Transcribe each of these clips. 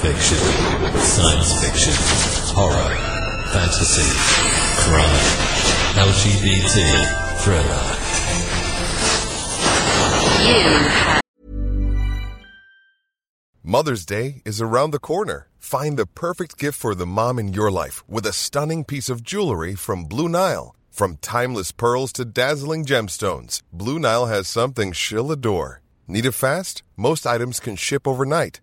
Fiction, science fiction, horror, fantasy, crime, LGBT, thriller. You Mother's Day is around the corner. Find the perfect gift for the mom in your life with a stunning piece of jewelry from Blue Nile. From timeless pearls to dazzling gemstones, Blue Nile has something she'll adore. Need it fast? Most items can ship overnight.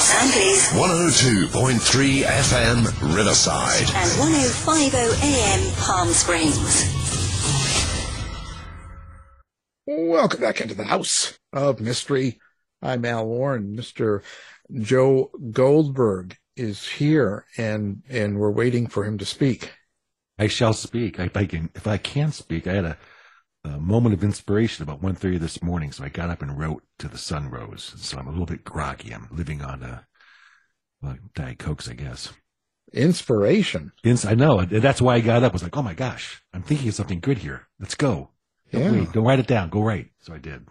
Sandleys 102.3 FM Riverside. and 105.0 AM Palm Springs. Welcome back into the House of Mystery. I'm Al Warren. Mr. Joe Goldberg is here, and and we're waiting for him to speak. I shall speak. I, if I can, if I can speak, I had a, a moment of inspiration about 1.30 this morning, so I got up and wrote to the sun rose. So I'm a little bit groggy. I'm living on a, well, Diet Cokes, I guess. Inspiration. Ins- I know. That's why I got up. I was like, oh my gosh, I'm thinking of something good here. Let's go. Don't Yeah. wait. Don't write it down. Go right. So I did.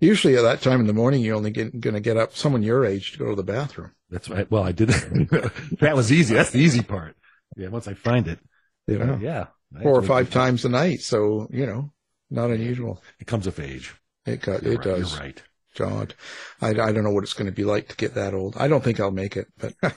Usually at that time in the morning, you're only going to get up someone your age to go to the bathroom. That's right. Well, I did. that was easy. That's the easy part. Yeah. Once I find it, know, yeah. Four or five times a night. So you know, not unusual. It comes of age. It got You're it right, does. You're right. God, I, I don't know what it's going to be like to get that old. I don't think I'll make it, but I,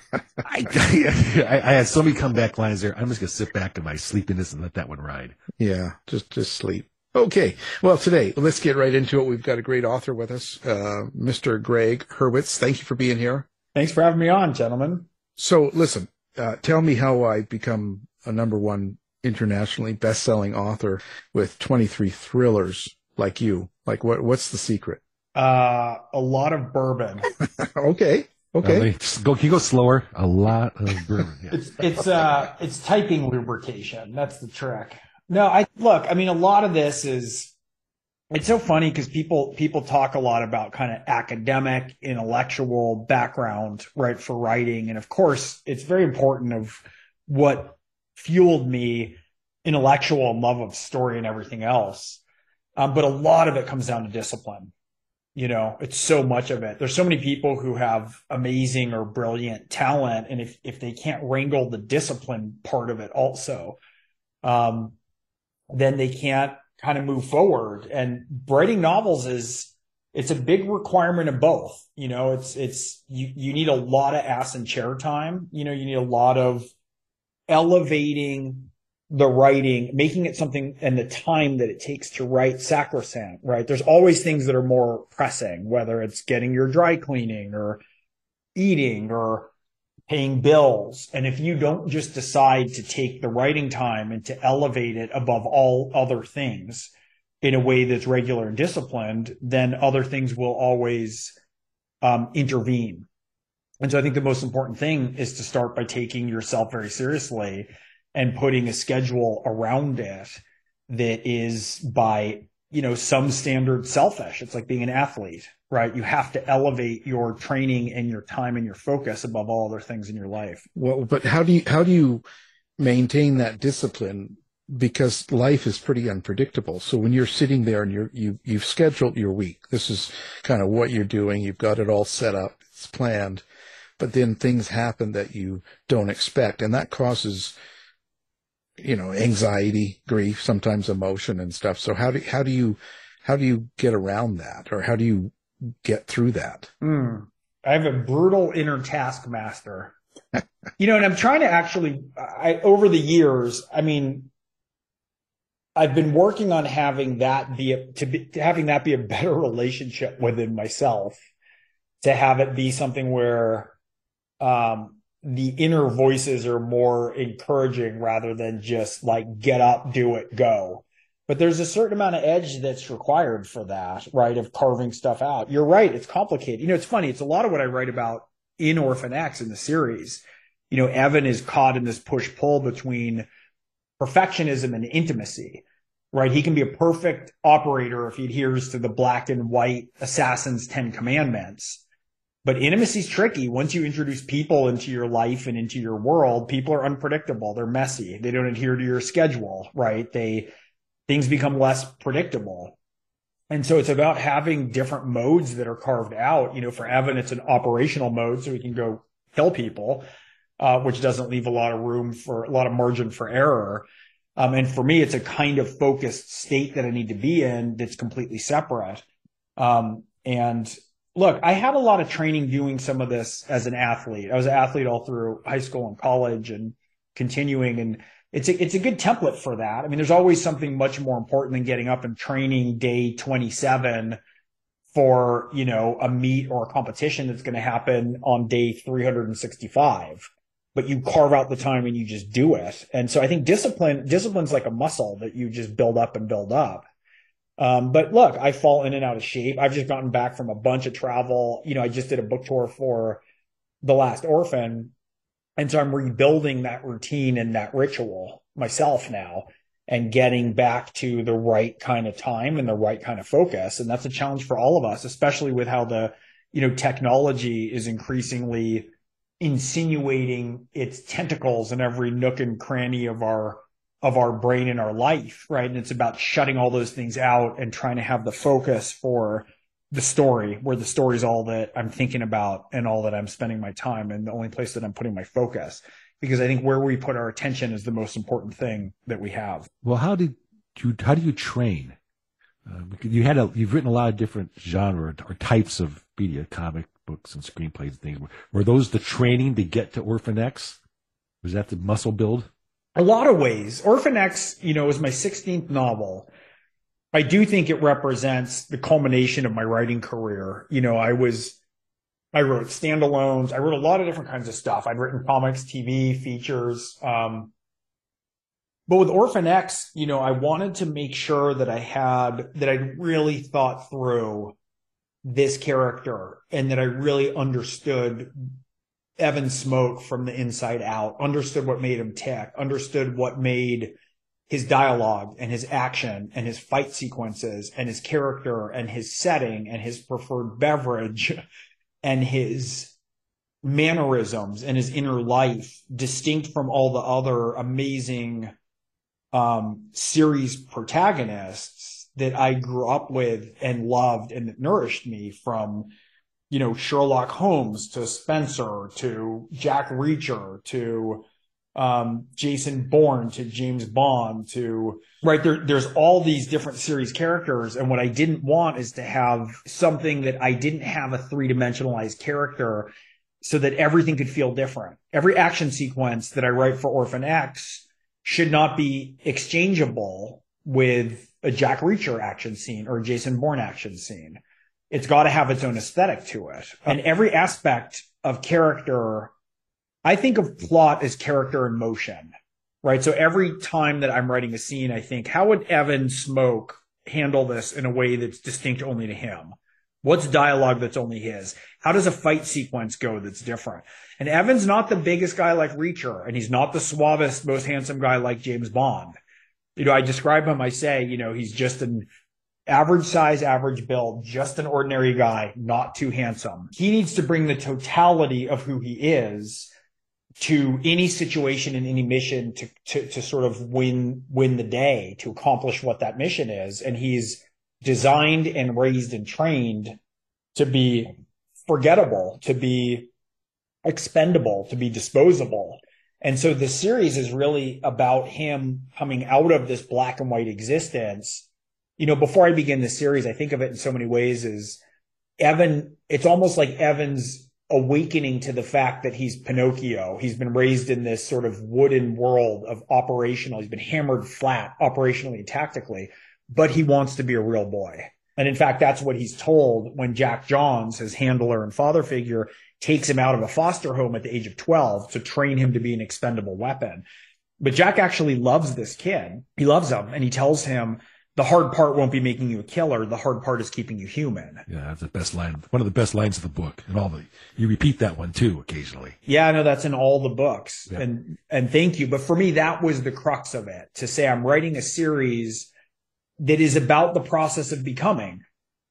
I, I had so many comeback lines there. I'm just gonna sit back in my sleepiness and let that one ride. Yeah, just just sleep. Okay. Well, today let's get right into it. We've got a great author with us, uh, Mr. Gregg Hurwitz. Thank you for being here. Thanks for having me on, gentlemen. So, listen, uh, tell me how I become a number one internationally best-selling author with 23 thrillers like you. Like, what what's the secret? Uh, a lot of bourbon. okay. Okay. Uh, just go, can you go slower? A lot of bourbon. Yeah. It's it's uh it's typing lubrication. That's the trick. No, I look. I mean, a lot of this is. It's so funny because people people talk a lot about kind of academic, intellectual background, right, for writing, and of course, it's very important of what fueled me, intellectual love of story and everything else. Um, but a lot of it comes down to discipline. you know it's so much of it there's so many people who have amazing or brilliant talent and if if they can't wrangle the discipline part of it also um then they can't kind of move forward and writing novels is it's a big requirement of both you know it's it's you you need a lot of ass and chair time you know you need a lot of elevating the writing, making it something and the time that it takes to write sacrosanct, right? There's always things that are more pressing, whether it's getting your dry cleaning or eating or paying bills. And if you don't just decide to take the writing time and to elevate it above all other things in a way that's regular and disciplined, then other things will always um, intervene. And so I think the most important thing is to start by taking yourself very seriously and putting a schedule around it that is by, you know, some standard selfish. It's like being an athlete, right? You have to elevate your training and your time and your focus above all other things in your life. Well, but how do you how do you maintain that discipline? Because life is pretty unpredictable. So when you're sitting there and you're you you've scheduled your week, this is kind of what you're doing. You've got it all set up, it's planned, but then things happen that you don't expect, and that causes you know anxiety, grief, sometimes emotion and stuff. So how do how do you how do you get around that, or how do you get through that? Mm. I have a brutal inner taskmaster. you know, and I'm trying to actually, I, over the years, I mean, I've been working on having that be a, to be, to having that be a better relationship within myself, to have it be something where, um, the inner voices are more encouraging rather than just like get up, do it, go. But there's a certain amount of edge that's required for that, right? Of carving stuff out. You're right. It's complicated. You know, it's funny. It's a lot of what I write about in Orphan X in the series. You know, Evan is caught in this push pull between perfectionism and intimacy, right? He can be a perfect operator if he adheres to the black and white assassin's 10 commandments. But intimacy is tricky. Once you introduce people into your life and into your world, people are unpredictable. They're messy. They don't adhere to your schedule, right? They, things become less predictable. And so it's about having different modes that are carved out. You know, for Evan, it's an operational mode so we can go kill people, uh, which doesn't leave a lot of room for a lot of margin for error. Um, and for me, it's a kind of focused state that I need to be in that's completely separate. Um, and look, I had a lot of training doing some of this as an athlete. I was an athlete all through high school and college and continuing. And it's a, it's a good template for that. I mean, there's always something much more important than getting up and training day 27 for, you know, a meet or a competition that's going to happen on day 365. But you carve out the time and you just do it. And so I think discipline, discipline's like a muscle that you just build up and build up. Um, but look, I fall in and out of shape. I've just gotten back from a bunch of travel. You know, I just did a book tour for The Last Orphan. And so I'm rebuilding that routine and that ritual myself now and getting back to the right kind of time and the right kind of focus. And that's a challenge for all of us, especially with how the, you know, technology is increasingly insinuating its tentacles in every nook and cranny of our of our brain and our life, right? And it's about shutting all those things out and trying to have the focus for the story where the story is all that I'm thinking about and all that I'm spending my time and the only place that I'm putting my focus. Because I think where we put our attention is the most important thing that we have. Well, how did you, how do you train? Uh, you had a, you've written a lot of different genre or types of media, comic books and screenplays and things. Were those the training to get to Orphan X? Was that the muscle build? A lot of ways. Orphan X, you know, is my 16th novel. I do think it represents the culmination of my writing career. You know, I was, I wrote standalones. I wrote a lot of different kinds of stuff. I'd written comics, TV, features. Um, but with Orphan X, you know, I wanted to make sure that I had, that I really thought through this character and that I really understood Evan Smoak from the inside out, understood what made him tick, understood what made his dialogue and his action and his fight sequences and his character and his setting and his preferred beverage and his mannerisms and his inner life distinct from all the other amazing um, series protagonists that I grew up with and loved and that nourished me from, you know, Sherlock Holmes to Spenser to Jack Reacher to um, Jason Bourne to James Bond to right there. There's all these different series characters, and what I didn't want is to have something that I didn't have a three dimensionalized character, so that everything could feel different. Every action sequence that I write for Orphan X should not be exchangeable with a Jack Reacher action scene or a Jason Bourne action scene. It's got to have its own aesthetic to it, and uh-huh. every aspect of character I think of plot as character in motion, right? So every time that I'm writing a scene, I think, how would Evan Smoak handle this in a way that's distinct only to him? What's dialogue that's only his? How does a fight sequence go that's different? And Evan's not the biggest guy like Reacher, and he's not the suavest, most handsome guy like James Bond. You know, I describe him, I say, you know, he's just an average size, average build, just an ordinary guy, not too handsome. He needs to bring the totality of who he is to any situation and any mission to, to, to sort of win, win the day, to accomplish what that mission is. And he's designed and raised and trained to be forgettable, to be expendable, to be disposable. And so the series is really about him coming out of this black and white existence. You know, before I begin the series, I think of it in so many ways as Evan, it's almost like Evan's awakening to the fact that he's Pinocchio. He's been raised in this sort of wooden world of operational. He's been hammered flat operationally and tactically, but he wants to be a real boy. And in fact, that's what he's told when Jack Johns, his handler and father figure, takes him out of a foster home at the age of 12 to train him to be an expendable weapon. But Jack actually loves this kid. He loves him and he tells him, the hard part won't be making you a killer. The hard part is keeping you human. Yeah, that's the best line. One of the best lines of the book, and all the you repeat that one too occasionally. Yeah, I know that's in all the books, yeah. and and thank you. But for me, that was the crux of it. To say I'm writing a series that is about the process of becoming.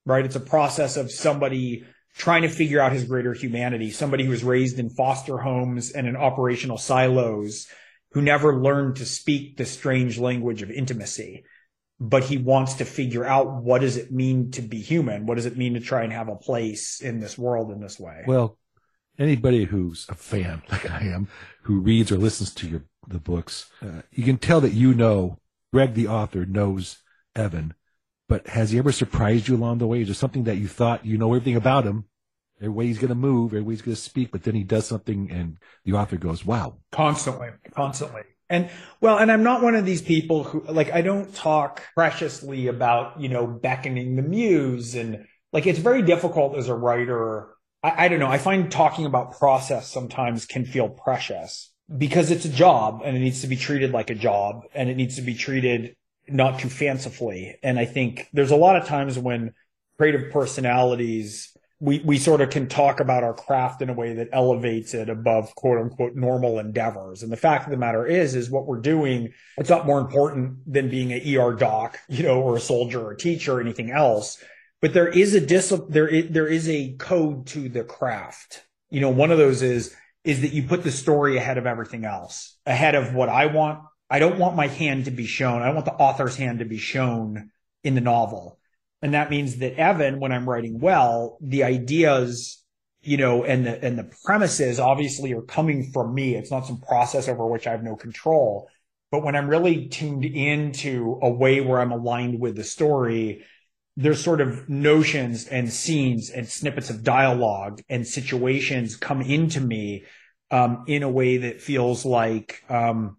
Right, it's a process of somebody trying to figure out his greater humanity. Somebody who was raised in foster homes and in operational silos, who never learned to speak the strange language of intimacy but he wants to figure out what does it mean to be human? What does it mean to try and have a place in this world in this way? Well, anybody who's a fan like I am, who reads or listens to your the books, uh, you can tell that you know Greg, the author, knows Evan. But has he ever surprised you along the way? Is there something that you thought you know everything about him, every way he's going to move, every way he's going to speak, but then he does something and the author goes, "Wow!" Constantly, constantly. And well, and I'm not one of these people who like I don't talk preciously about, you know, beckoning the muse and like it's very difficult as a writer. I, I don't know. I find talking about process sometimes can feel precious because it's a job and it needs to be treated like a job and it needs to be treated not too fancifully. And I think there's a lot of times when creative personalities we we sort of can talk about our craft in a way that elevates it above quote unquote normal endeavors. And the fact of the matter is, is what we're doing, it's not more important than being an ER doc, you know, or a soldier or a teacher or anything else. But there is a dis there is, there is a code to the craft. You know, one of those is is that you put the story ahead of everything else, ahead of what I want. I don't want my hand to be shown. I want the author's hand to be shown in the novel. And that means that Evan, when I'm writing well, the ideas, you know, and the, and the premises obviously are coming from me. It's not some process over which I have no control. But when I'm really tuned into a way where I'm aligned with the story, there's sort of notions and scenes and snippets of dialogue and situations come into me um, in a way that feels like um,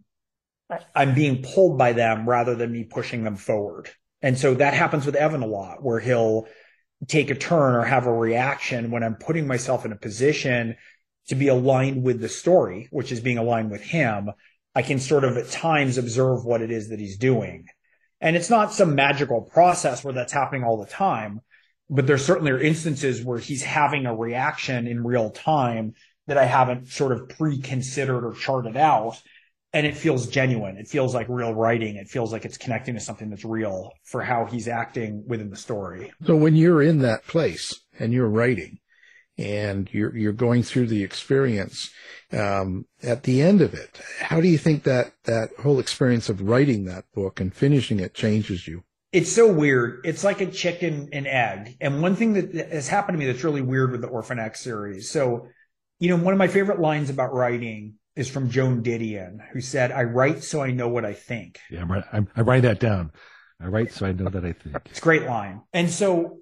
I'm being pulled by them rather than me pushing them forward. And so that happens with Evan a lot where he'll take a turn or have a reaction when I'm putting myself in a position to be aligned with the story, which is being aligned with him. I can sort of at times observe what it is that he's doing. And it's not some magical process where that's happening all the time, but there certainly are instances where he's having a reaction in real time that I haven't sort of pre-considered or charted out and it feels genuine. It feels like real writing. It feels like it's connecting to something that's real for how he's acting within the story. So when you're in that place and you're writing and you're you're going through the experience, um, at the end of it, how do you think that that whole experience of writing that book and finishing it changes you? It's so weird. It's like a chicken and egg. And one thing that has happened to me that's really weird with the Orphan X series. So, you know, one of my favorite lines about writing is from Joan Didion, who said, I write so I know what I think. Yeah, I'm, I'm, I write that down. I write so I know that I think. It's a great line. And so,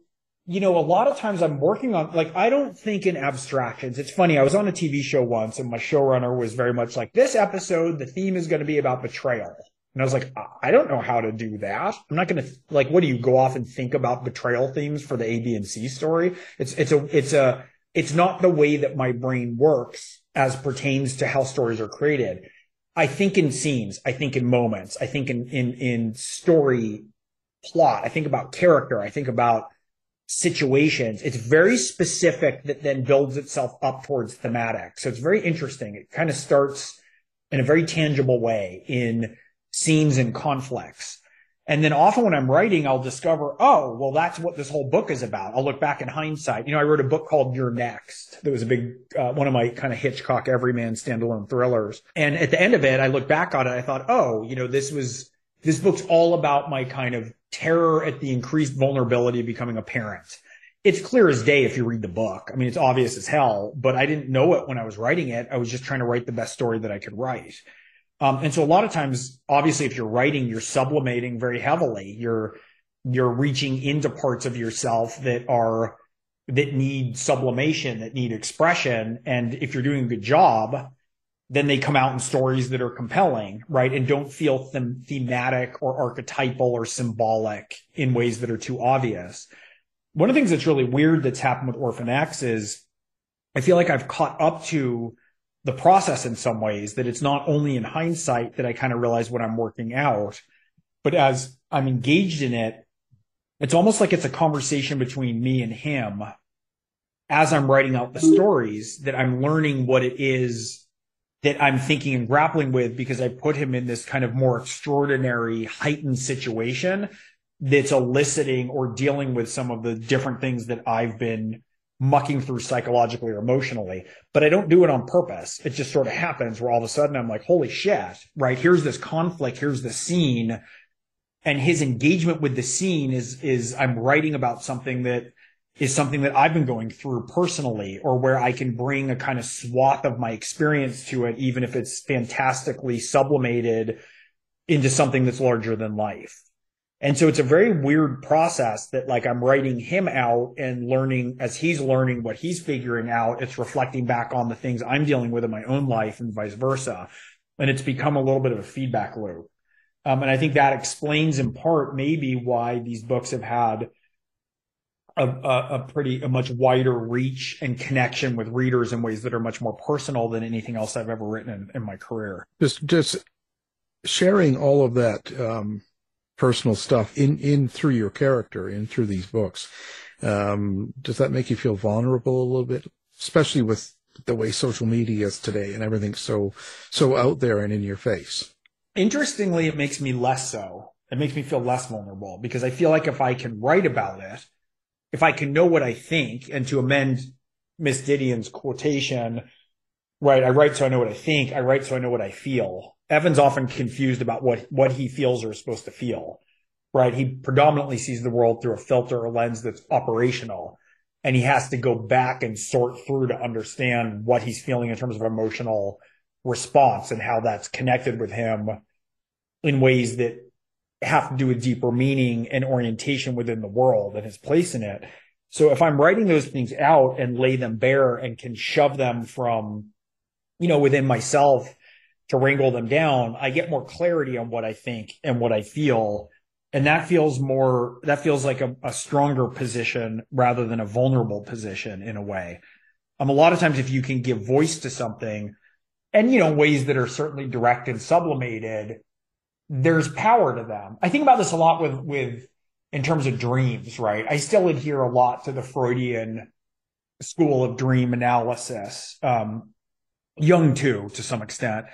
you know, a lot of times I'm working on, like, I don't think in abstractions. It's funny. I was on a TV show once and my showrunner was very much like, this episode, the theme is going to be about betrayal. And I was like, I don't know how to do that. I'm not going to, like, what do you go off and think about betrayal themes for the A, B, and C story? It's, it's a, it's a, it's not the way that my brain works as pertains to how stories are created. I think in scenes, I think in moments, I think in, in, in story plot, I think about character, I think about situations. It's very specific that then builds itself up towards thematic. So it's very interesting. It kind of starts in a very tangible way in scenes and conflicts. And then often when I'm writing, I'll discover, oh, well, that's what this whole book is about. I'll look back in hindsight. You know, I wrote a book called You're Next. That was a big, uh, one of my kind of Hitchcock everyman standalone thrillers. And at the end of it, I look back on it. I thought, oh, you know, this was, this book's all about my kind of terror at the increased vulnerability of becoming a parent. It's clear as day if you read the book. I mean, it's obvious as hell, but I didn't know it when I was writing it. I was just trying to write the best story that I could write. Um, and so a lot of times, obviously, if you're writing, you're sublimating very heavily. You're, you're reaching into parts of yourself that are, that need sublimation, that need expression. And if you're doing a good job, then they come out in stories that are compelling, right? And don't feel them thematic or archetypal or symbolic in ways that are too obvious. One of the things that's really weird that's happened with Orphan X is I feel like I've caught up to the process in some ways that it's not only in hindsight that I kind of realize what I'm working out, but as I'm engaged in it, it's almost like it's a conversation between me and him as I'm writing out the stories that I'm learning what it is that I'm thinking and grappling with because I put him in this kind of more extraordinary heightened situation that's eliciting or dealing with some of the different things that I've been mucking through psychologically or emotionally, but I don't do it on purpose. It just sort of happens where all of a sudden I'm like, holy shit, right? Here's this conflict. Here's the scene. And his engagement with the scene is, is I'm writing about something that is something that I've been going through personally or where I can bring a kind of swath of my experience to it, even if it's fantastically sublimated into something that's larger than life. And so it's a very weird process that like I'm writing him out and learning as he's learning what he's figuring out. It's reflecting back on the things I'm dealing with in my own life and vice versa. And it's become a little bit of a feedback loop. Um, and I think that explains in part maybe why these books have had a, a, a, pretty a much wider reach and connection with readers in ways that are much more personal than anything else I've ever written in, in my career. Just just sharing all of that um, personal stuff in in through your character in through these books. Um, does that make you feel vulnerable a little bit, especially with the way social media is today and everything's so so out there and in your face? Interestingly, it makes me less so. It makes me feel less vulnerable because I feel like if I can write about it if I can know what I think and to amend Miss Didion's quotation, right? I write so I know what I think. I write so I know what I feel. Evan's often confused about what, what he feels or is supposed to feel, right? He predominantly sees the world through a filter or lens that's operational. And he has to go back and sort through to understand what he's feeling in terms of emotional response and how that's connected with him in ways that have to do with deeper meaning and orientation within the world and his place in it. So if I'm writing those things out and lay them bare and can shove them from, you know, within myself to wrangle them down, I get more clarity on what I think and what I feel. And that feels more, that feels like a, a stronger position rather than a vulnerable position in a way. Um, a lot of times if you can give voice to something and, you know, ways that are certainly direct and sublimated, there's power to them. I think about this a lot with, with, in terms of dreams, right? I still adhere a lot to the Freudian school of dream analysis. Um, Jung too, to some extent,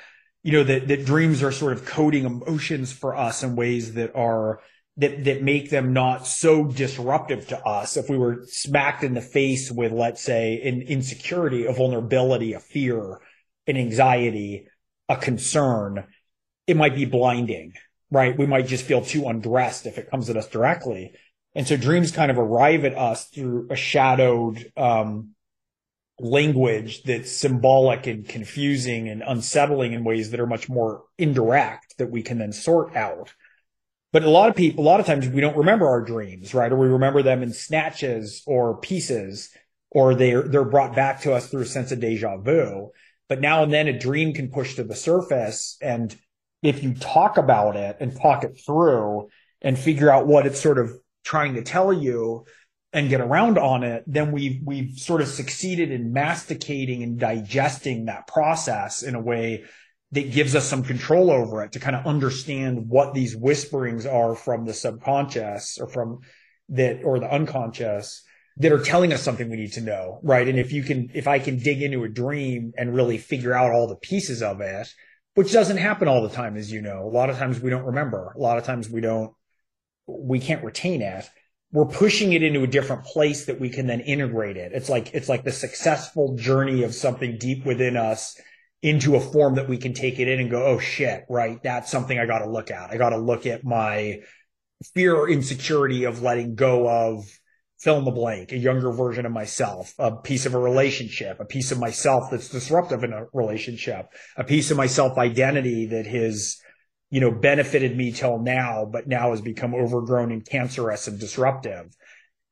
you know, that, that dreams are sort of coding emotions for us in ways that are, that, that make them not so disruptive to us. If we were smacked in the face with, let's say, an insecurity, a vulnerability, a fear, an anxiety, a concern, it might be blinding, right? We might just feel too undressed if it comes at us directly. And so dreams kind of arrive at us through a shadowed, um, language that's symbolic and confusing and unsettling in ways that are much more indirect that we can then sort out. But a lot of people, a lot of times we don't remember our dreams, right? Or we remember them in snatches or pieces, or they're, they're brought back to us through a sense of deja vu. But now and then a dream can push to the surface and if you talk about it and talk it through and figure out what it's sort of trying to tell you and get around on it, then we've, we've sort of succeeded in masticating and digesting that process in a way that gives us some control over it to kind of understand what these whisperings are from the subconscious or from that or the unconscious that are telling us something we need to know. Right. And if you can, if I can dig into a dream and really figure out all the pieces of it, which doesn't happen all the time, as you know. A lot of times we don't remember. A lot of times we don't, we can't retain it. We're pushing it into a different place that we can then integrate it. It's like, it's like the successful journey of something deep within us into a form that we can take it in and go, oh shit, right? That's something I got to look at. I got to look at my fear or insecurity of letting go of fill in the blank, a younger version of myself, a piece of a relationship, a piece of myself that's disruptive in a relationship, a piece of my self identity that has, you know, benefited me till now, but now has become overgrown and cancerous and disruptive.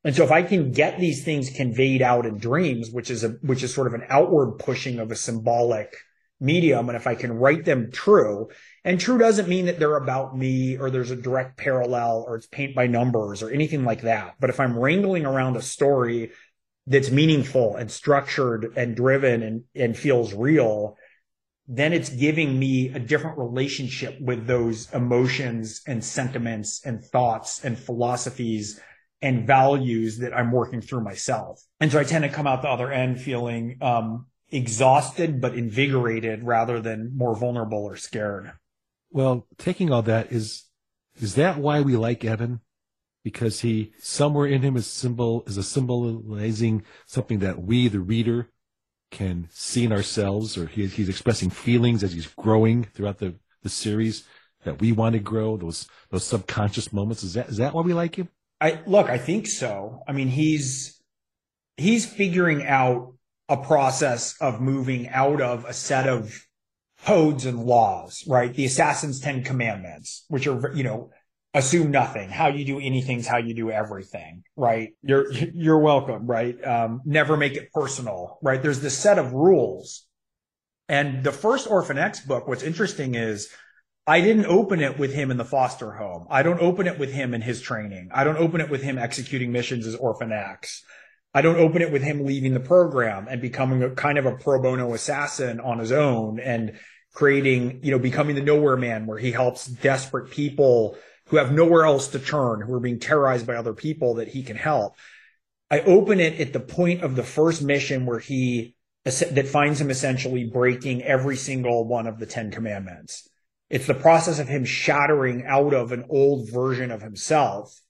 And so if I can get these things conveyed out in dreams, which is a, which is sort of an outward pushing of a symbolic medium, and if I can write them true, and true doesn't mean that they're about me or there's a direct parallel or it's paint by numbers or anything like that. But if I'm wrangling around a story that's meaningful and structured and driven and, and feels real, then it's giving me a different relationship with those emotions and sentiments and thoughts and philosophies and values that I'm working through myself. And so I tend to come out the other end feeling um, exhausted but invigorated rather than more vulnerable or scared. Well, taking all that is is that why we like Evan? Because he somewhere in him is symbol is a symbolizing something that we, the reader, can see in ourselves, or he, he's expressing feelings as he's growing throughout the, the series that we want to grow. Those those subconscious moments. Is that is that why we like him? I look. I think so. I mean, he's he's figuring out a process of moving out of a set of codes and laws, right? The assassin's 10 commandments, which are, you know, assume nothing. How you do anything's how you do everything, right? You're, you're welcome, right? Um, never make it personal, right? There's this set of rules. And the first Orphan X book, what's interesting is I didn't open it with him in the foster home. I don't open it with him in his training. I don't open it with him executing missions as Orphan X. I don't open it with him leaving the program and becoming a kind of a pro bono assassin on his own and creating, you know, becoming the nowhere man where he helps desperate people who have nowhere else to turn, who are being terrorized by other people that he can help. I open it at the point of the first mission where he that finds him essentially breaking every single one of the 10 commandments. It's the process of him shattering out of an old version of himself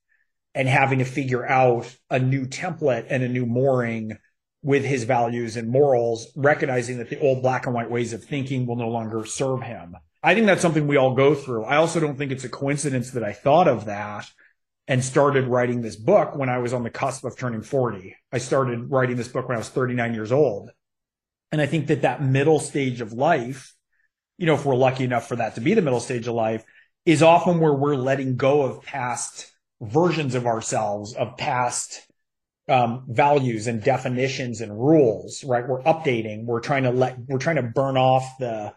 and having to figure out a new template and a new mooring with his values and morals, recognizing that the old black and white ways of thinking will no longer serve him. I think that's something we all go through. I also don't think it's a coincidence that I thought of that and started writing this book when I was on the cusp of turning 40. I started writing this book when I was 39 years old. And I think that that middle stage of life, you know, if we're lucky enough for that to be the middle stage of life, is often where we're letting go of past versions of ourselves, of past um, values and definitions and rules, right? We're updating. We're trying to let, we're trying to burn off the,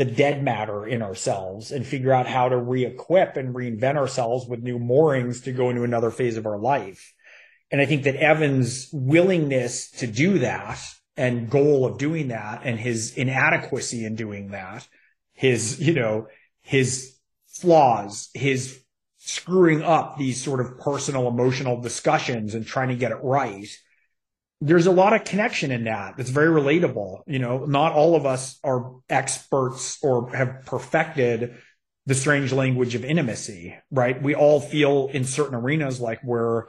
the dead matter in ourselves and figure out how to re-equip and reinvent ourselves with new moorings to go into another phase of our life. And I think that Evan's willingness to do that and goal of doing that and his inadequacy in doing that, his, you know, his flaws, his screwing up these sort of personal emotional discussions and trying to get it right. There's a lot of connection in that. It's very relatable. You know, not all of us are experts or have perfected the strange language of intimacy, right? We all feel in certain arenas like we're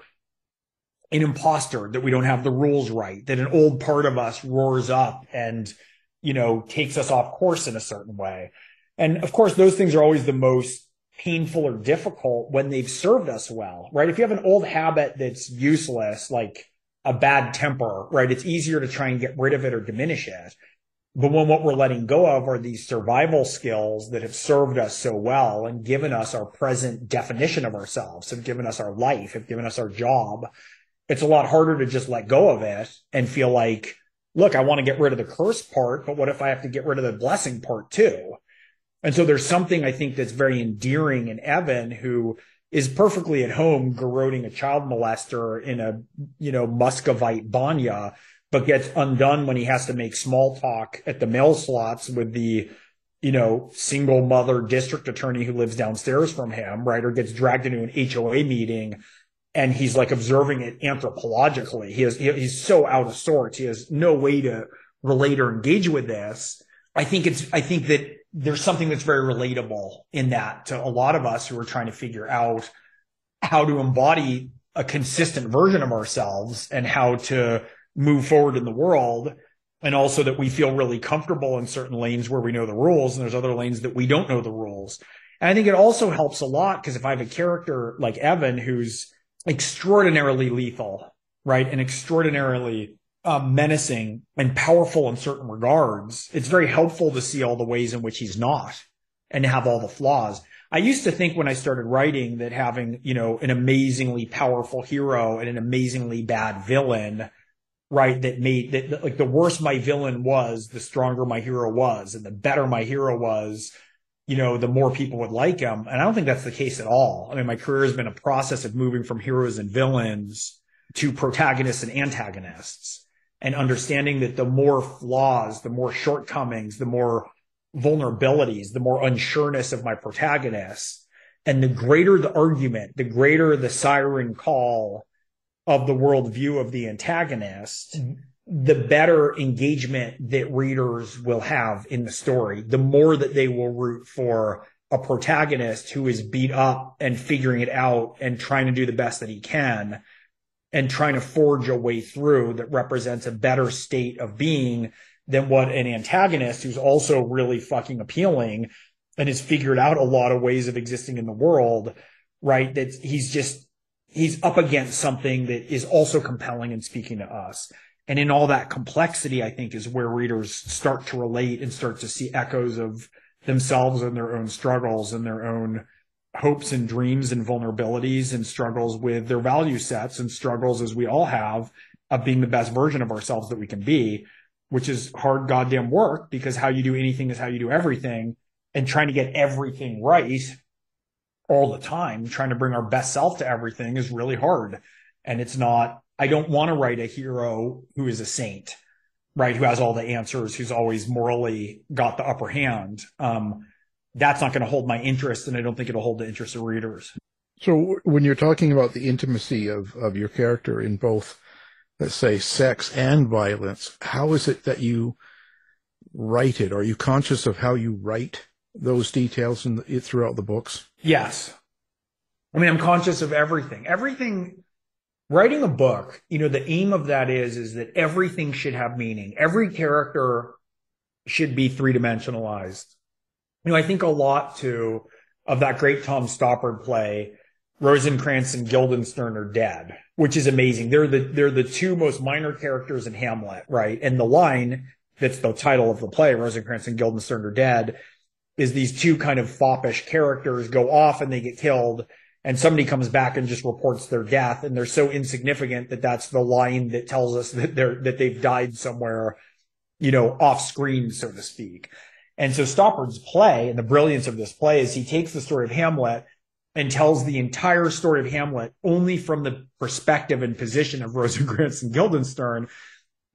an imposter, that we don't have the rules right, that an old part of us roars up and, you know, takes us off course in a certain way. And of course, those things are always the most painful or difficult when they've served us well, right? If you have an old habit that's useless, like a bad temper, right? It's easier to try and get rid of it or diminish it. But when what we're letting go of are these survival skills that have served us so well and given us our present definition of ourselves, have given us our life, have given us our job, it's a lot harder to just let go of it and feel like, look, I want to get rid of the curse part, but what if I have to get rid of the blessing part too? And so there's something I think that's very endearing in Evan, who is perfectly at home garroting a child molester in a, you know, Muscovite banya, but gets undone when he has to make small talk at the mail slots with the, you know, single mother district attorney who lives downstairs from him, right? Or gets dragged into an HOA meeting and he's like observing it anthropologically. He is, he's so out of sorts. He has no way to relate or engage with this. I think it's, I think that there's something that's very relatable in that to a lot of us who are trying to figure out how to embody a consistent version of ourselves and how to move forward in the world. And also that we feel really comfortable in certain lanes where we know the rules and there's other lanes that we don't know the rules. And I think it also helps a lot because if I have a character like Evan who's extraordinarily lethal, right? And extraordinarily um, menacing and powerful in certain regards, it's very helpful to see all the ways in which he's not and have all the flaws. I used to think when I started writing that having, you know, an amazingly powerful hero and an amazingly bad villain, right, that made that like the worse my villain was, the stronger my hero was, and the better my hero was, you know, the more people would like him. And I don't think that's the case at all. I mean, my career has been a process of moving from heroes and villains to protagonists and antagonists and understanding that the more flaws, the more shortcomings, the more vulnerabilities, the more unsureness of my protagonist, and the greater the argument, the greater the siren call of the worldview of the antagonist, mm-hmm. the better engagement that readers will have in the story, the more that they will root for a protagonist who is beat up and figuring it out and trying to do the best that he can and trying to forge a way through that represents a better state of being than what an antagonist who's also really fucking appealing and has figured out a lot of ways of existing in the world, right? That he's just, he's up against something that is also compelling and speaking to us. And in all that complexity, I think is where readers start to relate and start to see echoes of themselves and their own struggles and their own hopes and dreams and vulnerabilities and struggles with their value sets and struggles as we all have of being the best version of ourselves that we can be, which is hard goddamn work because how you do anything is how you do everything. and trying to get everything right all the time, trying to bring our best self to everything is really hard. And it's not, I don't want to write a hero who is a saint, right? Who has all the answers, who's always morally got the upper hand. Um, that's not going to hold my interest. And I don't think it'll hold the interest of readers. So when you're talking about the intimacy of, of your character in both, let's say sex and violence, how is it that you write it? Are you conscious of how you write those details in the, throughout the books? Yes. I mean, I'm conscious of everything. Everything, writing a book, you know, the aim of that is, is that everything should have meaning. Every character should be three dimensionalized. You know, I think a lot to, of that great Tom Stoppard play, Rosencrantz and Guildenstern are dead, which is amazing. They're the, they're the two most minor characters in Hamlet, right? And the line that's the title of the play, Rosencrantz and Guildenstern are dead, is these two kind of foppish characters go off and they get killed and somebody comes back and just reports their death and they're so insignificant that that's the line that tells us that they're that they've died somewhere you know off screen so to speak and so stoppard's play and the brilliance of this play is he takes the story of hamlet and tells the entire story of hamlet only from the perspective and position of rosencrantz and guildenstern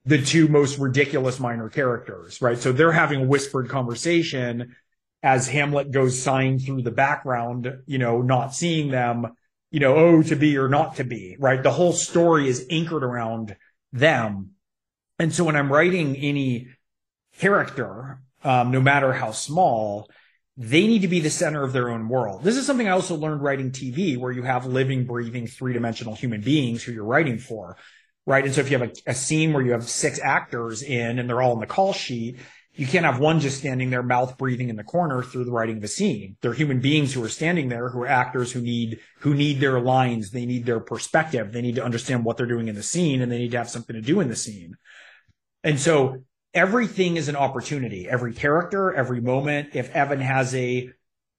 the two most ridiculous minor characters right so they're having a whispered conversation as Hamlet goes sighing through the background, you know, not seeing them, you know, oh, to be or not to be, right? The whole story is anchored around them. And so when I'm writing any character, um, no matter how small, they need to be the center of their own world. This is something I also learned writing TV, where you have living, breathing, three dimensional human beings who you're writing for, right? And so if you have a, a, scene where you have six actors in and they're all in the call sheet, you can't have one just standing there, mouth breathing in the corner through the writing of a scene. They're human beings who are standing there, who are actors who need, who need their lines. They need their perspective. They need to understand what they're doing in the scene and they need to have something to do in the scene. And so everything is an opportunity. Every character, every moment. If Evan has a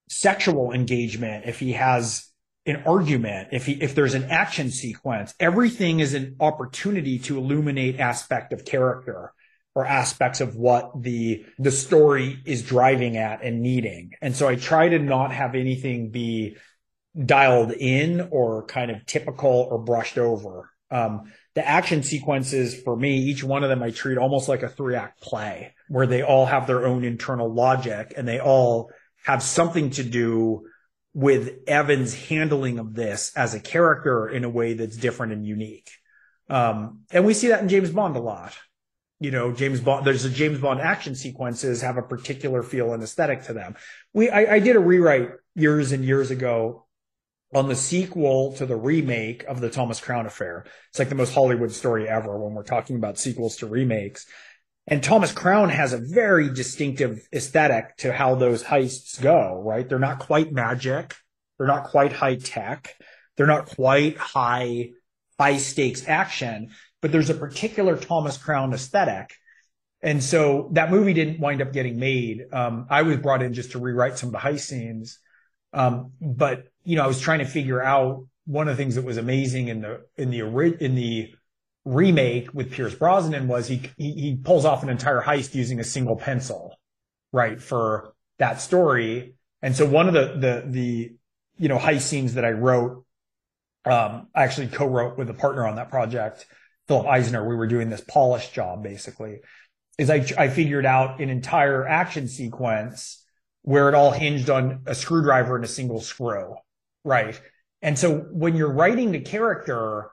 sexual engagement, if he has an argument, if he, if there's an action sequence, everything is an opportunity to illuminate aspect of character or aspects of what the the story is driving at and needing. And so I try to not have anything be dialed in or kind of typical or brushed over. Um, the action sequences for me, each one of them I treat almost like a three act play where they all have their own internal logic and they all have something to do with Evan's handling of this as a character in a way that's different and unique. Um, and we see that in James Bond a lot you know, James Bond, there's a James Bond action sequences have a particular feel and aesthetic to them. We, I, I did a rewrite years and years ago on the sequel to the remake of the Thomas Crown affair. It's like the most Hollywood story ever when we're talking about sequels to remakes. And Thomas Crown has a very distinctive aesthetic to how those heists go, right? They're not quite magic. They're not quite high tech. They're not quite high, high stakes action, but there's a particular Thomas Crown aesthetic. And so that movie didn't wind up getting made. Um, I was brought in just to rewrite some of the heist scenes. Um, but you know, I was trying to figure out one of the things that was amazing in the in the in the remake with Pierce Brosnan was he, he he pulls off an entire heist using a single pencil, right, for that story. And so one of the the the you know heist scenes that I wrote, um, I actually co-wrote with a partner on that project Philip Eisner, we were doing this polish job basically, is I, I figured out an entire action sequence where it all hinged on a screwdriver and a single screw. Right. And so when you're writing the character,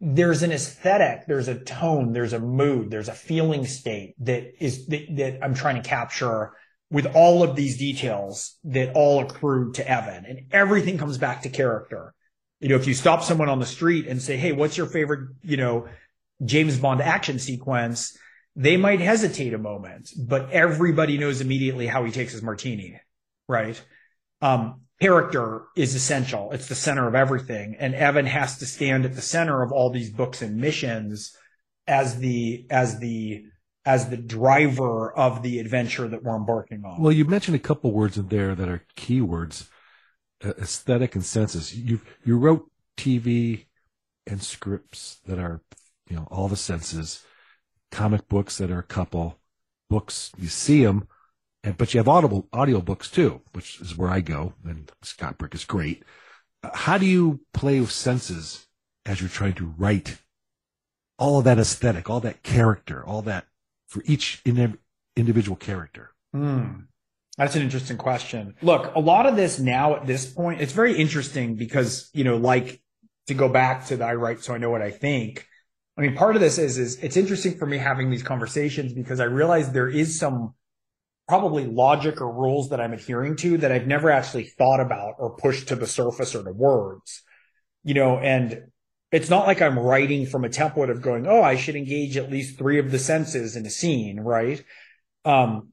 there's an aesthetic, there's a tone, there's a mood, there's a feeling state that is that, that I'm trying to capture with all of these details that all accrue to Evan and everything comes back to character. You know, if you stop someone on the street and say, Hey, what's your favorite, you know, James Bond action sequence, they might hesitate a moment, but everybody knows immediately how he takes his martini, right? Um, character is essential. It's the center of everything. And Evan has to stand at the center of all these books and missions as the, as the, as the driver of the adventure that we're embarking on. Well, you mentioned a couple words in there that are keywords, uh, aesthetic and senses. You, you wrote TV and scripts that are you know, all the senses, comic books that are a couple, books, you see them, and, but you have audible audio books too, which is where I go. And Scott Brick is great. Uh, how do you play with senses as you're trying to write all of that aesthetic, all that character, all that for each in, individual character? Mm. That's an interesting question. Look, a lot of this now at this point, it's very interesting because, you know, like to go back to the I write so I know what I think. I mean, part of this is, is it's interesting for me having these conversations because I realize there is some probably logic or rules that I'm adhering to that I've never actually thought about or pushed to the surface or to words, you know, and it's not like I'm writing from a template of going, oh, I should engage at least three of the senses in a scene, right? Um,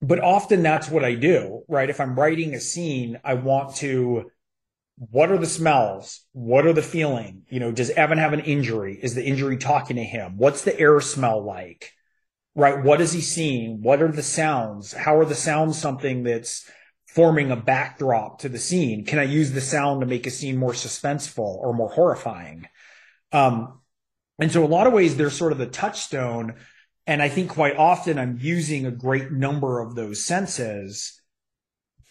but often that's what I do, right? If I'm writing a scene, I want to, what are the smells? What are the feeling? You know, does Evan have an injury? Is the injury talking to him? What's the air smell like? Right? What is he seeing? What are the sounds? How are the sounds something that's forming a backdrop to the scene? Can I use the sound to make a scene more suspenseful or more horrifying? Um, and so a lot of ways, they're sort of the touchstone and I think quite often I'm using a great number of those senses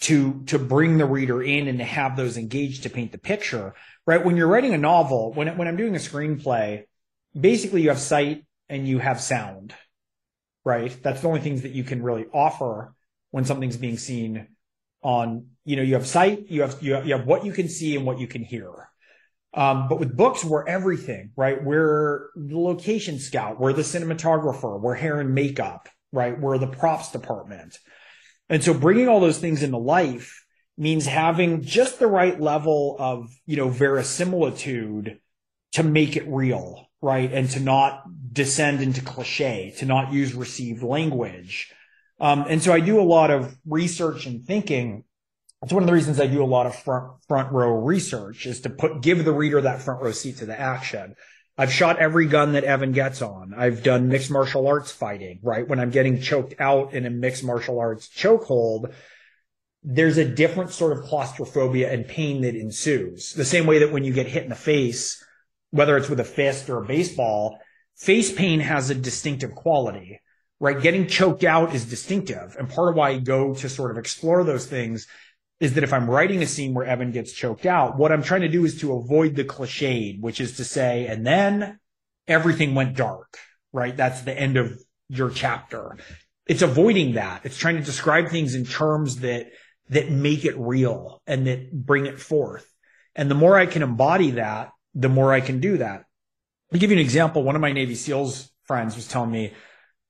to, to bring the reader in and to have those engaged to paint the picture, right? When you're writing a novel, when, when I'm doing a screenplay, basically you have sight and you have sound, right? That's the only things that you can really offer when something's being seen on, you know, you have sight, you have, you have, you have what you can see and what you can hear. Um, but with books, we're everything, right? We're the location scout, we're the cinematographer, we're hair and makeup, right? We're the props department. And so bringing all those things into life means having just the right level of, you know, verisimilitude to make it real, right? And to not descend into cliche, to not use received language. Um, and so I do a lot of research and thinking it's one of the reasons I do a lot of front front row research is to put give the reader that front row seat to the action. I've shot every gun that Evan gets on. I've done mixed martial arts fighting, right? When I'm getting choked out in a mixed martial arts chokehold, there's a different sort of claustrophobia and pain that ensues. The same way that when you get hit in the face, whether it's with a fist or a baseball, face pain has a distinctive quality, right? Getting choked out is distinctive. And part of why I go to sort of explore those things is that if I'm writing a scene where Evan gets choked out, what I'm trying to do is to avoid the cliched, which is to say, and then everything went dark, right? That's the end of your chapter. It's avoiding that. It's trying to describe things in terms that, that make it real and that bring it forth. And the more I can embody that, the more I can do that. To give you an example, one of my Navy SEALs friends was telling me,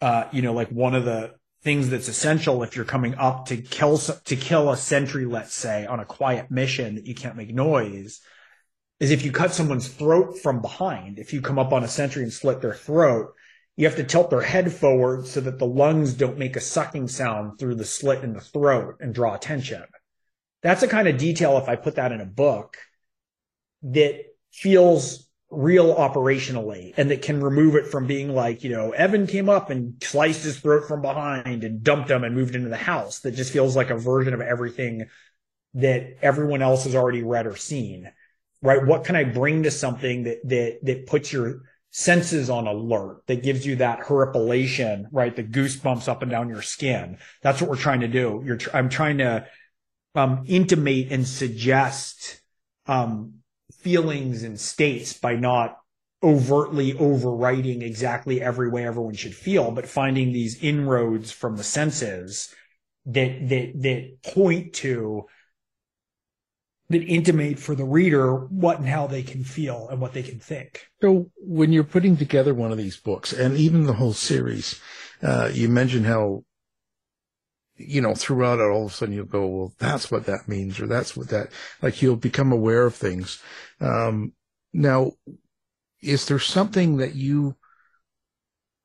uh, you know, like one of the, things that's essential if you're coming up to kill to kill a sentry, let's say, on a quiet mission that you can't make noise, is if you cut someone's throat from behind. If you come up on a sentry and slit their throat, you have to tilt their head forward so that the lungs don't make a sucking sound through the slit in the throat and draw attention. That's a kind of detail if I put that in a book that feels real operationally and that can remove it from being like, you know, Evan came up and sliced his throat from behind and dumped him and moved into the house. That just feels like a version of everything that everyone else has already read or seen. Right? What can I bring to something that that that puts your senses on alert, that gives you that horripilation, right? The goosebumps up and down your skin. That's what we're trying to do. You're tr- I'm trying to um intimate and suggest um feelings and states by not overtly overwriting exactly every way everyone should feel, but finding these inroads from the senses that that that point to that intimate for the reader what and how they can feel and what they can think. So when you're putting together one of these books and even the whole series, uh, you mentioned how you know, throughout it, all of a sudden you'll go, well, that's what that means, or that's what that, like you'll become aware of things. Um, now, is there something that you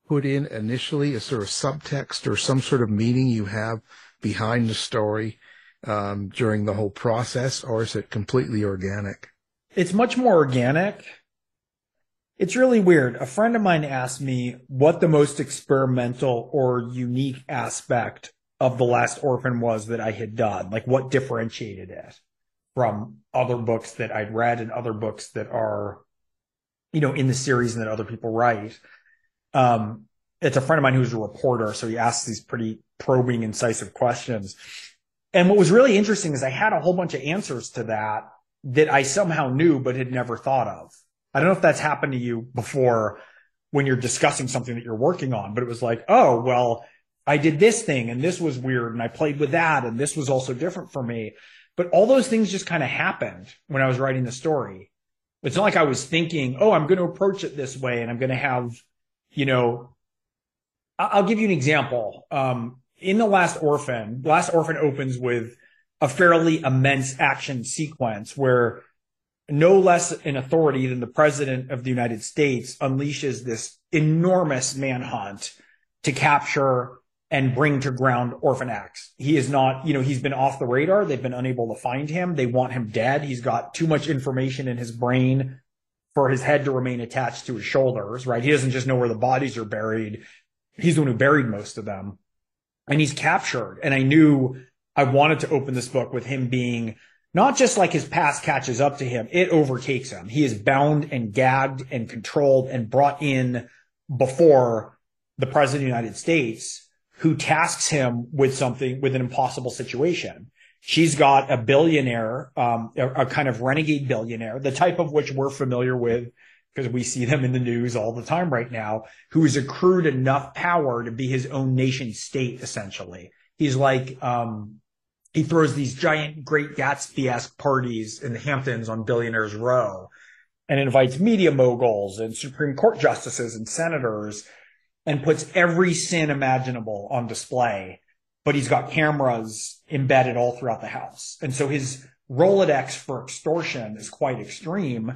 put in initially? Is there a subtext or some sort of meaning you have behind the story, um, during the whole process, or is it completely organic? It's much more organic. It's really weird. A friend of mine asked me what the most experimental or unique aspect of The Last Orphan was that I had done? Like what differentiated it from other books that I'd read and other books that are, you know, in the series and that other people write. Um, it's a friend of mine who's a reporter. So he asks these pretty probing, incisive questions. And what was really interesting is I had a whole bunch of answers to that that I somehow knew, but had never thought of. I don't know if that's happened to you before when you're discussing something that you're working on, but it was like, oh, well, I did this thing and this was weird and I played with that and this was also different for me. But all those things just kind of happened when I was writing the story. It's not like I was thinking, oh, I'm going to approach it this way and I'm going to have, you know, I'll give you an example. Um, in the last orphan, last orphan opens with a fairly immense action sequence where no less an authority than the president of the United States unleashes this enormous manhunt to capture and bring to ground Orphan X. He is not, you know, he's been off the radar. They've been unable to find him. They want him dead. He's got too much information in his brain for his head to remain attached to his shoulders, right? He doesn't just know where the bodies are buried. He's the one who buried most of them. And he's captured. And I knew I wanted to open this book with him being not just like his past catches up to him, it overtakes him. He is bound and gagged and controlled and brought in before the president of the United States who tasks him with something, with an impossible situation. She's got a billionaire, um, a, a kind of renegade billionaire, the type of which we're familiar with because we see them in the news all the time right now, who has accrued enough power to be his own nation state, essentially. He's like, um, he throws these giant Great Gatsby-esque parties in the Hamptons on Billionaires Row and invites media moguls and Supreme Court justices and senators and puts every sin imaginable on display. But he's got cameras embedded all throughout the house. And so his Rolodex for extortion is quite extreme.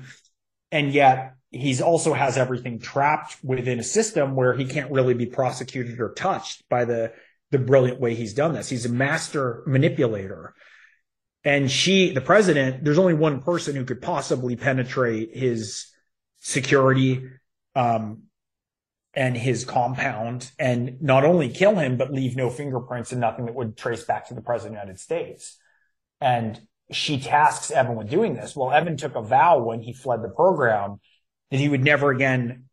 And yet he's also has everything trapped within a system where he can't really be prosecuted or touched by the the brilliant way he's done this. He's a master manipulator. And she, the president, there's only one person who could possibly penetrate his security, um, and his compound and not only kill him, but leave no fingerprints and nothing that would trace back to the president of the United States. And she tasks Evan with doing this. Well, Evan took a vow when he fled the program that he would never again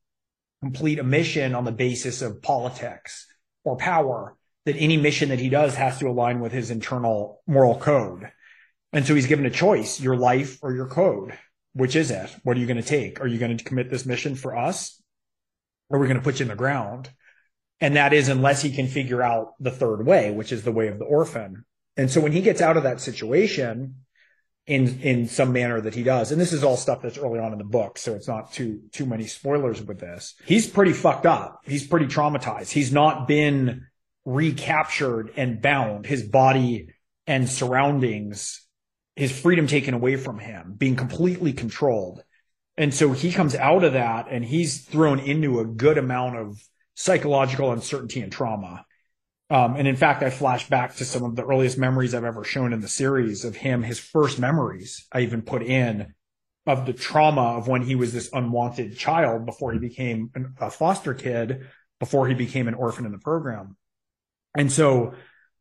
complete a mission on the basis of politics or power that any mission that he does has to align with his internal moral code. And so he's given a choice, your life or your code. Which is it? What are you going to take? Are you going to commit this mission for us? Or are we going to put you in the ground? And that is unless he can figure out the third way, which is the way of the orphan. And so when he gets out of that situation in, in some manner that he does, and this is all stuff that's early on in the book, so it's not too, too many spoilers with this. He's pretty fucked up. He's pretty traumatized. He's not been recaptured and bound, his body and surroundings, his freedom taken away from him, being completely controlled. And so he comes out of that and he's thrown into a good amount of psychological uncertainty and trauma. Um, and in fact, I flash back to some of the earliest memories I've ever shown in the series of him, his first memories I even put in of the trauma of when he was this unwanted child before he became an, a foster kid, before he became an orphan in the program. And so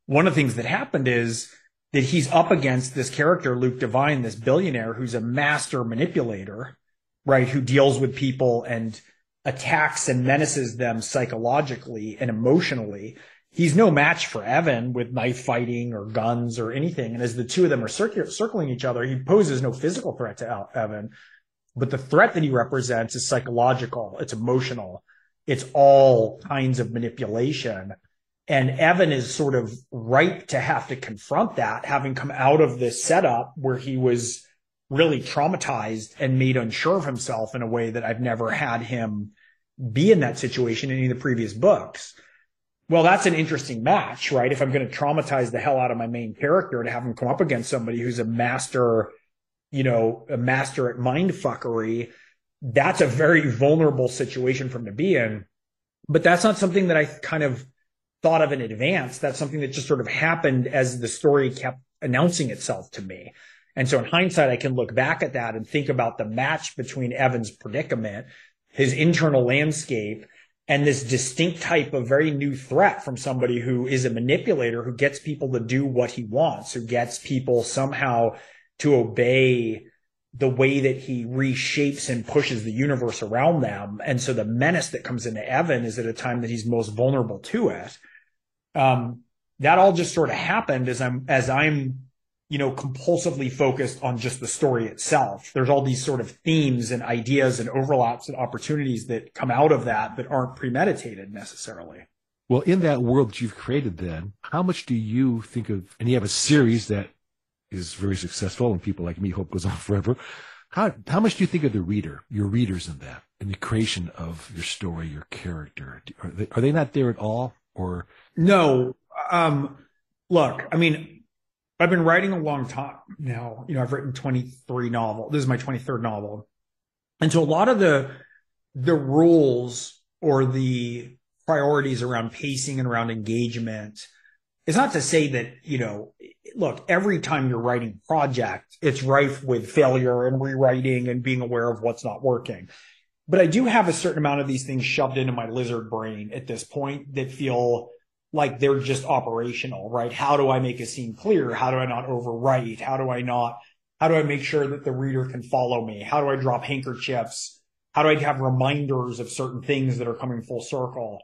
one of the things that happened is that he's up against this character, Luke Devine, this billionaire who's a master manipulator, right? Who deals with people and attacks and menaces them psychologically and emotionally. He's no match for Evan with knife fighting or guns or anything. And as the two of them are circling each other, he poses no physical threat to Evan, but the threat that he represents is psychological. It's emotional. It's all kinds of manipulation and Evan is sort of ripe to have to confront that, having come out of this setup where he was really traumatized and made unsure of himself in a way that I've never had him be in that situation in any of the previous books. Well, that's an interesting match, right? If I'm going to traumatize the hell out of my main character to have him come up against somebody who's a master, you know, a master at mind fuckery, that's a very vulnerable situation for him to be in. But that's not something that I kind of thought of in advance. That's something that just sort of happened as the story kept announcing itself to me. And so in hindsight, I can look back at that and think about the match between Evan's predicament, his internal landscape, and this distinct type of very new threat from somebody who is a manipulator who gets people to do what he wants, who gets people somehow to obey the way that he reshapes and pushes the universe around them. And so the menace that comes into Evan is at a time that he's most vulnerable to it. Um, that all just sort of happened as I'm, as I'm, you know, compulsively focused on just the story itself. There's all these sort of themes and ideas and overlaps and opportunities that come out of that that aren't premeditated necessarily. Well, in that world that you've created, then, how much do you think of, and you have a series that is very successful and people like me hope goes on forever. How, how much do you think of the reader, your readers in that, in the creation of your story, your character? Are they, are they not there at all or? No. Um, look, I mean, I've been writing a long time now. You know, I've written 23 novels. This is my 23rd novel. And so a lot of the, the rules or the priorities around pacing and around engagement it's not to say that, you know, look, every time you're writing project, it's rife with failure and rewriting and being aware of what's not working. But I do have a certain amount of these things shoved into my lizard brain at this point that feel like they're just operational, right? How do I make a scene clear? How do I not overwrite? How do I not, how do I make sure that the reader can follow me? How do I drop handkerchiefs? How do I have reminders of certain things that are coming full circle?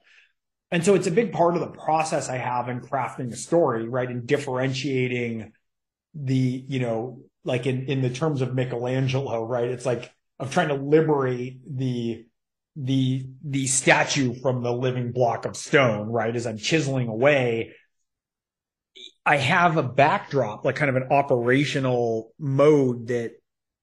And so it's a big part of the process I have in crafting a story, right? In differentiating the, you know, like in, in the terms of Michelangelo, right? It's like I'm trying to liberate the, the, the statue from the living block of stone, right? As I'm chiseling away, I have a backdrop, like kind of an operational mode that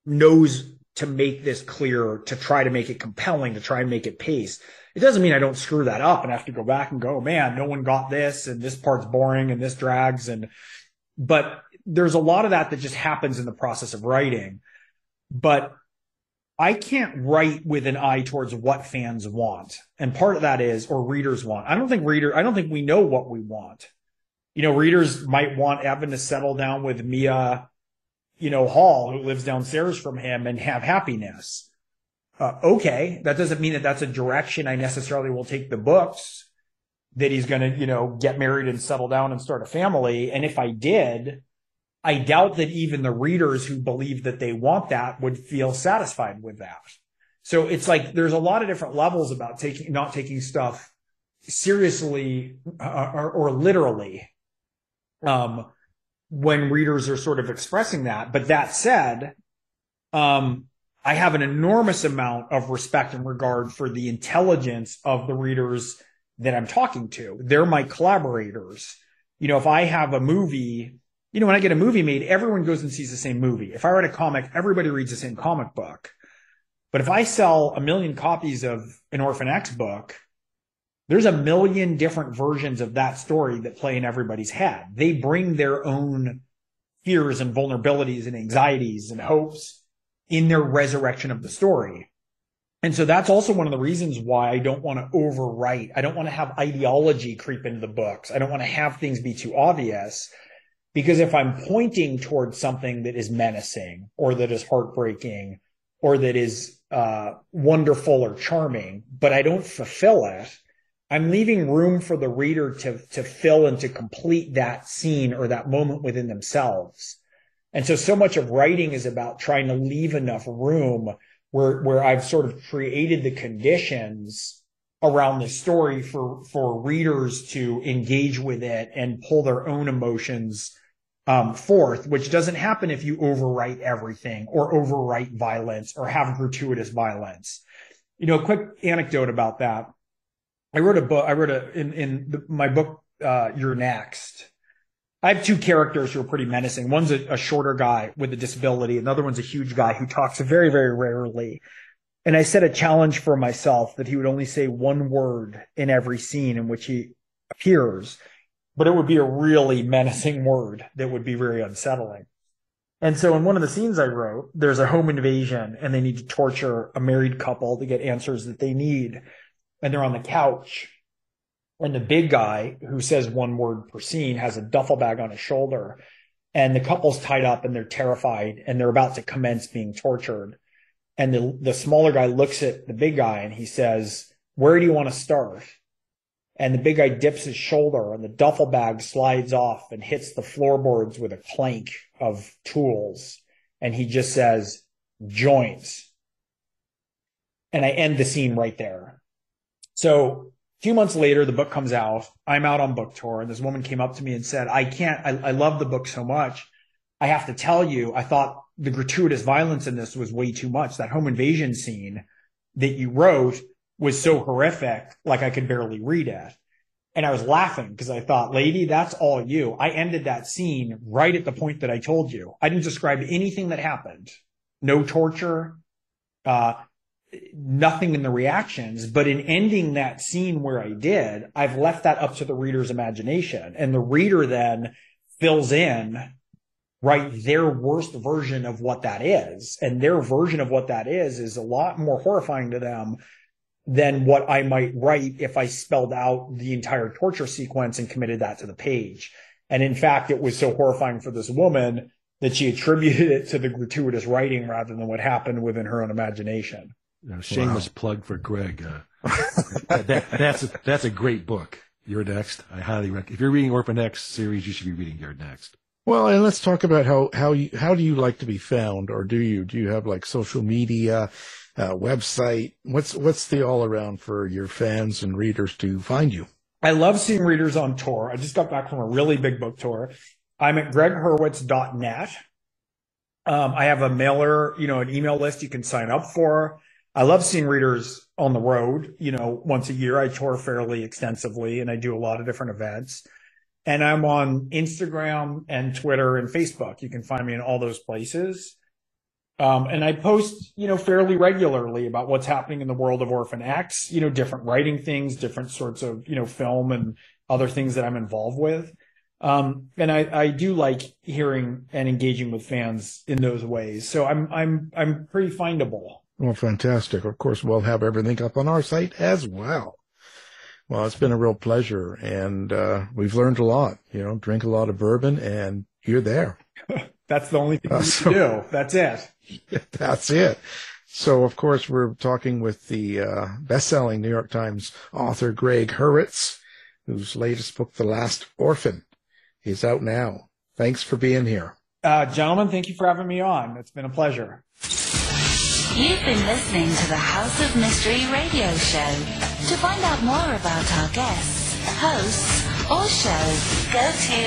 knows to make this clear, to try to make it compelling, to try and make it pace. It doesn't mean I don't screw that up and have to go back and go, man, no one got this and this part's boring and this drags. And, but there's a lot of that that just happens in the process of writing. But I can't write with an eye towards what fans want. And part of that is, or readers want. I don't think reader, I don't think we know what we want. You know, readers might want Evan to settle down with Mia, you know, Hall, who lives downstairs from him and have happiness uh, okay, that doesn't mean that that's a direction I necessarily will take the books that he's going to, you know, get married and settle down and start a family. And if I did, I doubt that even the readers who believe that they want that would feel satisfied with that. So it's like there's a lot of different levels about taking, not taking stuff seriously uh, or, or literally. Um, when readers are sort of expressing that. But that said, um, I have an enormous amount of respect and regard for the intelligence of the readers that I'm talking to. They're my collaborators. You know, if I have a movie, you know, when I get a movie made, everyone goes and sees the same movie. If I write a comic, everybody reads the same comic book. But if I sell a million copies of an Orphan X book, there's a million different versions of that story that play in everybody's head. They bring their own fears and vulnerabilities and anxieties and hopes in their resurrection of the story. And so that's also one of the reasons why I don't want to overwrite. I don't want to have ideology creep into the books. I don't want to have things be too obvious because if I'm pointing towards something that is menacing or that is heartbreaking or that is uh, wonderful or charming, but I don't fulfill it, I'm leaving room for the reader to, to fill and to complete that scene or that moment within themselves. And so, so much of writing is about trying to leave enough room where, where I've sort of created the conditions around the story for, for readers to engage with it and pull their own emotions um, forth, which doesn't happen if you overwrite everything or overwrite violence or have gratuitous violence. You know, a quick anecdote about that. I wrote a book. I wrote a in in the, my book. Uh, You're next I have two characters who are pretty menacing. One's a, a, shorter guy with a disability. Another one's a huge guy who talks very, very rarely. And I set a challenge for myself that he would only say one word in every scene in which he appears, but it would be a really menacing word that would be very unsettling. And so in one of the scenes I wrote, there's a home invasion and they need to torture a married couple to get answers that they need. And they're on the couch and the big guy who says one word per scene has a duffel bag on his shoulder and the couple's tied up and they're terrified and they're about to commence being tortured. And the, the smaller guy looks at the big guy and he says, where do you want to start? And the big guy dips his shoulder and the duffel bag slides off and hits the floorboards with a clank of tools. And he just says, joints. And I end the scene right there. So a few months later, the book comes out. I'm out on book tour, and this woman came up to me and said, I can't, I, I love the book so much. I have to tell you, I thought the gratuitous violence in this was way too much. That home invasion scene that you wrote was so horrific, like I could barely read it. And I was laughing because I thought, lady, that's all you. I ended that scene right at the point that I told you. I didn't describe anything that happened. No torture, uh, nothing in the reactions. But in ending that scene where I did, I've left that up to the reader's imagination. And the reader then fills in, right, their worst version of what that is. And their version of what that is is a lot more horrifying to them than what I might write if I spelled out the entire torture sequence and committed that to the page. And in fact, it was so horrifying for this woman that she attributed it to the gratuitous writing rather than what happened within her own imagination. shameless wow. plug for Gregg. Uh, that, that's a, that's a great book. You're next. I highly recommend. If you're reading Orphan X series, you should be reading You're Next. Well, and let's talk about how how you how do you like to be found, or do you do you have like social media? Uh, website? What's what's the all around for your fans and readers to find you? I love seeing readers on tour. I just got back from a really big book tour. I'm at gregghurwitz.net. Um, I have a mailer, you know, an email list you can sign up for. I love seeing readers on the road. You know, once a year I tour fairly extensively and I do a lot of different events. And I'm on Instagram and Twitter and Facebook. You can find me in all those places. Um, and I post, you know, fairly regularly about what's happening in the world of Orphan X, you know, different writing things, different sorts of, you know, film and other things that I'm involved with. Um, and I, I do like hearing and engaging with fans in those ways. So I'm, I'm, I'm pretty findable. Well, fantastic. Of course, we'll have everything up on our site as well. Well, it's been a real pleasure and, uh, we've learned a lot, you know, drink a lot of bourbon and you're there. That's the only thing uh, so, do. That's it. That's it. So, of course, we're talking with the uh, best-selling New York Times author Gregg Hurwitz, whose latest book, The Last Orphan, is out now. Thanks for being here. Uh, gentlemen, thank you for having me on. It's been a pleasure. You've been listening to the House of Mystery radio show. To find out more about our guests, hosts, or shows, go to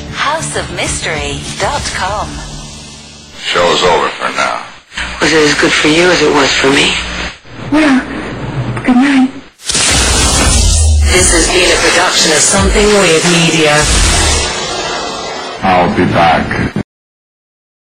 www.houseofmystery.com. is over for now. Was it as good for you as it was for me? Well, good night. This has been a production of Something Weird Media. I'll be back.